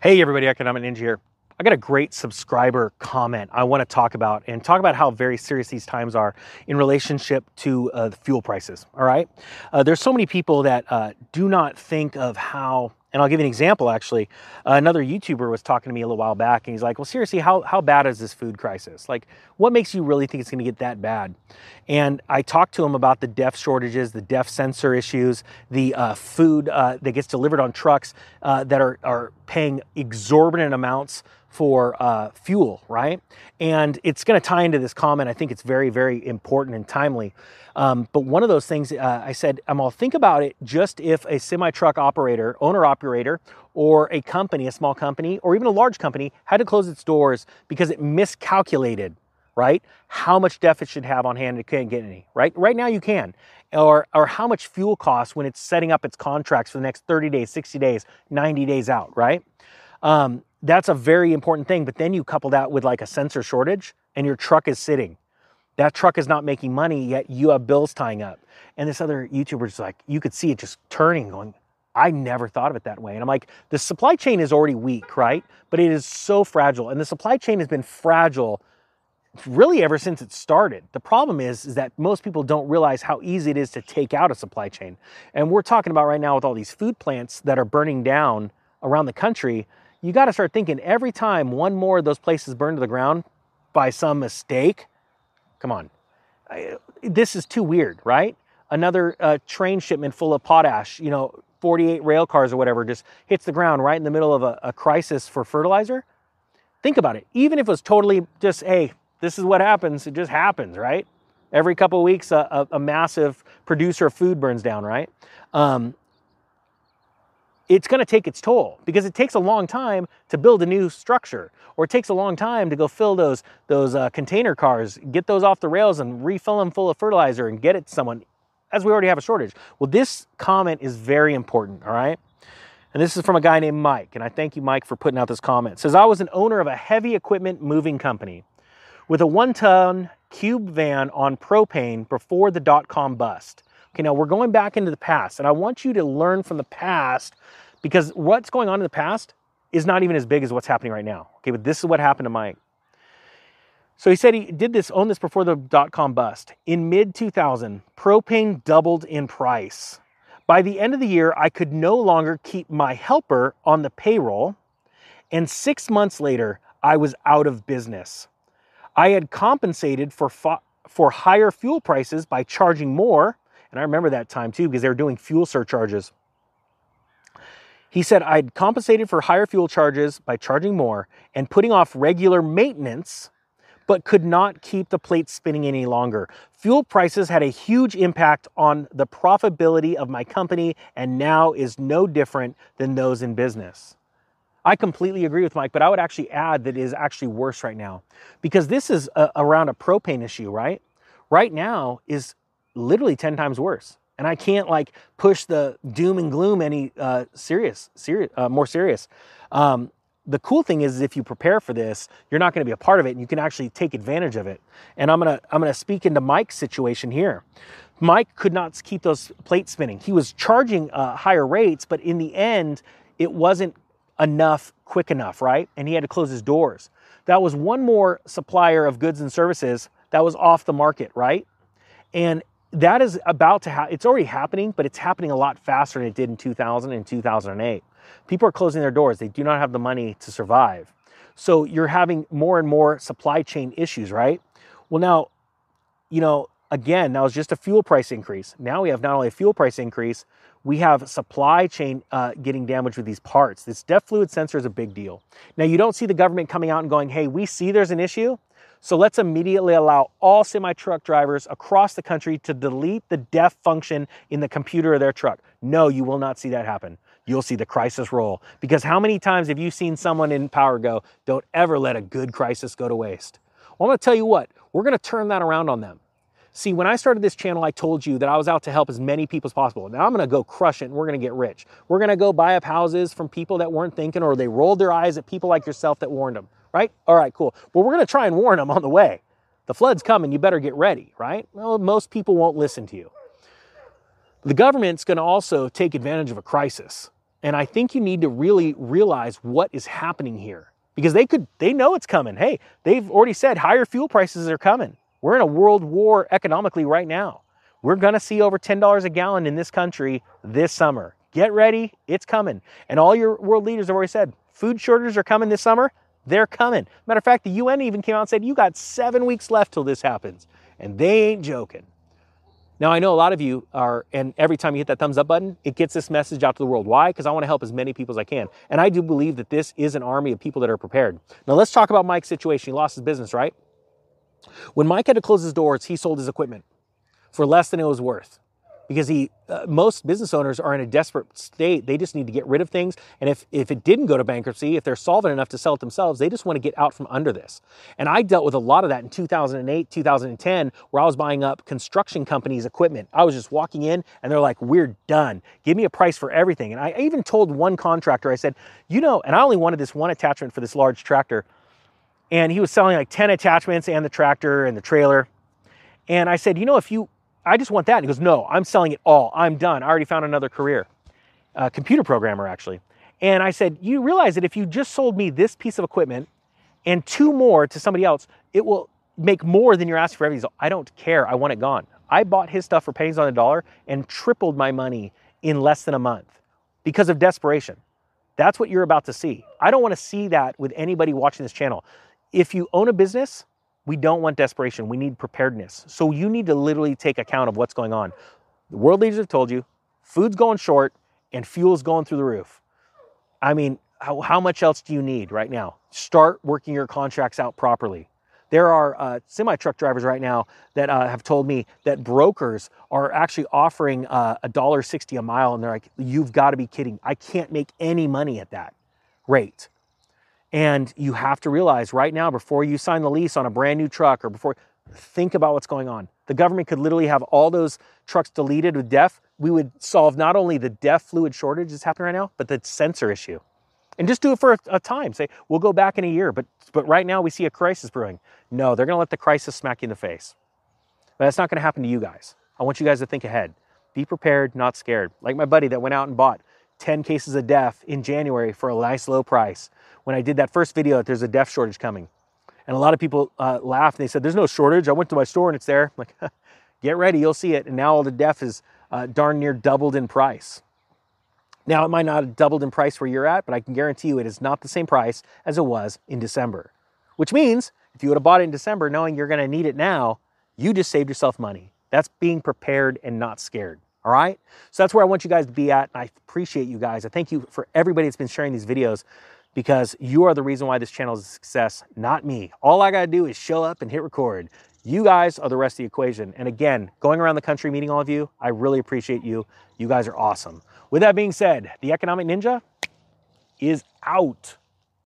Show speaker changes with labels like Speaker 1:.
Speaker 1: Hey everybody, Economic Ninja here. I got a great subscriber comment I want to talk about and talk about how very serious these times are in relationship to uh, the fuel prices. All right. Uh, there's so many people that uh, do not think of how and I'll give you an example actually. Uh, another YouTuber was talking to me a little while back and he's like, Well, seriously, how, how bad is this food crisis? Like, what makes you really think it's to get that bad? And I talked to him about the DEF shortages, the DEF sensor issues, the uh, food uh, that gets delivered on trucks uh, that are, are paying exorbitant amounts for uh, fuel, right? And it's going to tie into this comment. I think it's very, very important and timely. Um, but one of those things uh, I said, I'm all think about it just if a semi truck operator, owner operator, or a company, a small company, or even a large company had to close its doors because it miscalculated, right? How much DEF it should have on hand, it can't get any, right? Right now you can. Or, or how much fuel costs when it's setting up its contracts for the next 30 days, 60 days, 90 days out, right? Um, that's a very important thing. But then you couple that with like a sensor shortage and your truck is sitting. That truck is not making money, yet you have bills tying up. And this other YouTuber's like, you could see it just turning, going, I never thought of it that way. And I'm like, the supply chain is already weak, right? But it is so fragile. And the supply chain has been fragile really ever since it started. The problem is, is that most people don't realize how easy it is to take out a supply chain. And we're talking about right now with all these food plants that are burning down around the country you got to start thinking every time one more of those places burn to the ground by some mistake, come on, I, this is too weird, right? Another uh, train shipment full of potash, you know, 48 rail cars or whatever, just hits the ground right in the middle of a, a crisis for fertilizer. Think about it. Even if it was totally just, hey, this is what happens, it just happens, right? Every couple of weeks, a, a, a massive producer of food burns down, right? Um, it's going to take its toll because it takes a long time to build a new structure or it takes a long time to go fill those those uh, container cars get those off the rails and refill them full of fertilizer and get it to someone as we already have a shortage. Well this comment is very important all right? And this is from a guy named mike and i thank you mike for putting out this comment. It says i was an owner of a heavy equipment moving company with a one ton cube van on propane before the dot-com bust Okay, now we're going back into the past, and I want you to learn from the past because what's going on in the past is not even as big as what's happening right now. Okay, but this is what happened to Mike. So he said he did this, owned this before the dot com bust. In mid 2000, propane doubled in price. By the end of the year, I could no longer keep my helper on the payroll. And six months later, I was out of business. I had compensated for, for higher fuel prices by charging more. And I remember that time too because they were doing fuel surcharges. He said, I'd compensated for higher fuel charges by charging more and putting off regular maintenance, but could not keep the plate spinning any longer. Fuel prices had a huge impact on the profitability of my company and now is no different than those in business. I completely agree with Mike, but I would actually add that it is actually worse right now because this is a, around a propane issue, right? Right now is literally 10 times worse and I can't like push the doom and gloom any uh, serious, serious, uh, more serious. Um, the cool thing is, is if you prepare for this, you're not going to be a part of it, and you can actually take advantage of it. And I'm gonna I'm gonna speak into Mike's situation here. Mike could not keep those plates spinning. He was charging uh, higher rates, but in the end, it wasn't enough quick enough, right? And he had to close his doors. That was one more supplier of goods and services that was off the market, right? And that is about to happen. It's already happening, but it's happening a lot faster than it did in 2000 and 2008. People are closing their doors. They do not have the money to survive. So you're having more and more supply chain issues, right? Well, now, you know, again, that was just a fuel price increase. Now we have not only a fuel price increase, we have supply chain uh, getting damaged with these parts. This DEF fluid sensor is a big deal. Now, you don't see the government coming out and going, hey, we see there's an issue. So let's immediately allow all semi truck drivers across the country to delete the DEF function in the computer of their truck. No, you will not see that happen. You'll see the crisis roll. Because how many times have you seen someone in power go, don't ever let a good crisis go to waste? Well, I'm gonna tell you what, we're gonna turn that around on them. See, when I started this channel, I told you that I was out to help as many people as possible. Now I'm gonna go crush it and we're gonna get rich. We're gonna go buy up houses from people that weren't thinking or they rolled their eyes at people like yourself that warned them right? All right, cool. Well, we're going to try and warn them on the way. The flood's coming, you better get ready, right? Well, most people won't listen to you. The government's going to also take advantage of a crisis. And I think you need to really realize what is happening here because they could, they know it's coming. Hey, they've already said higher fuel prices are coming. We're in a world war economically right now. We're going to see over $10 a gallon in this country this summer. Get ready, it's coming. And all your world leaders have already said food shortages are coming this summer. They're coming. Matter of fact, the UN even came out and said, You got seven weeks left till this happens. And they ain't joking. Now, I know a lot of you are, and every time you hit that thumbs up button, it gets this message out to the world. Why? Because I want to help as many people as I can. And I do believe that this is an army of people that are prepared. Now, let's talk about Mike's situation. He lost his business, right? When Mike had to close his doors, he sold his equipment for less than it was worth because he uh, most business owners are in a desperate state. They just need to get rid of things. And if if it didn't go to bankruptcy if they're solvent enough to sell it themselves they just want to get out from under this. And i dealt with a lot of that in 2008 2010 where i was buying up construction companies equipment. I was just walking in and they're like we're done. Give me a price for everything. And i even told one contractor i said you know and i only wanted this one attachment for this large tractor. And he was selling like 10 attachments and the tractor and the trailer. And i said you know if you I just want that. And he goes, No, I'm selling it all. I'm done. I already found another career, a computer programmer, actually. And I said, You realize that if you just sold me this piece of equipment and two more to somebody else, it will make more than you're asking for everything. I don't care. I want it gone. I bought his stuff for pennies on the dollar and tripled my money in less than a month because of desperation. That's what you're about to see. I don't want to see that with anybody watching this channel. If you own a business, we don't want desperation. We need preparedness. So you need to literally take account of what's going on. The world leaders have told you food's going short and fuel's going through the roof. I mean, how, how much else do you need right now? Start working your contracts out properly. There are uh, semi truck drivers right now that uh, have told me that brokers are actually offering uh, a dollar sixty a mile, and they're like, "You've got to be kidding! I can't make any money at that rate." And you have to realize right now, before you sign the lease on a brand new truck or before, think about what's going on. The government could literally have all those trucks deleted with DEF. We would solve not only the DEF fluid shortage that's happening right now, but the sensor issue. And just do it for a, a time. Say, we'll go back in a year, but, but right now we see a crisis brewing. No, they're going to let the crisis smack you in the face. But that's not going to happen to you guys. I want you guys to think ahead. Be prepared, not scared. Like my buddy that went out and bought 10 cases of DEF in January for a nice low price when I did that first video that there's a DEF shortage coming. And a lot of people uh, laughed and they said, There's no shortage. I went to my store and it's there. I'm like, get ready, you'll see it. And now all the DEF is uh, darn near doubled in price. Now, it might not have doubled in price where you're at, but I can guarantee you it is not the same price as it was in December. Which means if you would have bought it in December knowing you're going to need it now, you just saved yourself money. That's being prepared and not scared. All right? So that's where I want you guys to be at. I appreciate you guys. I thank you for everybody that's been sharing these videos because you are the reason why this channel is a success, not me. All I got to do is show up and hit record. You guys are the rest of the equation. And again, going around the country meeting all of you, I really appreciate you. You guys are awesome. With that being said, the Economic Ninja is out.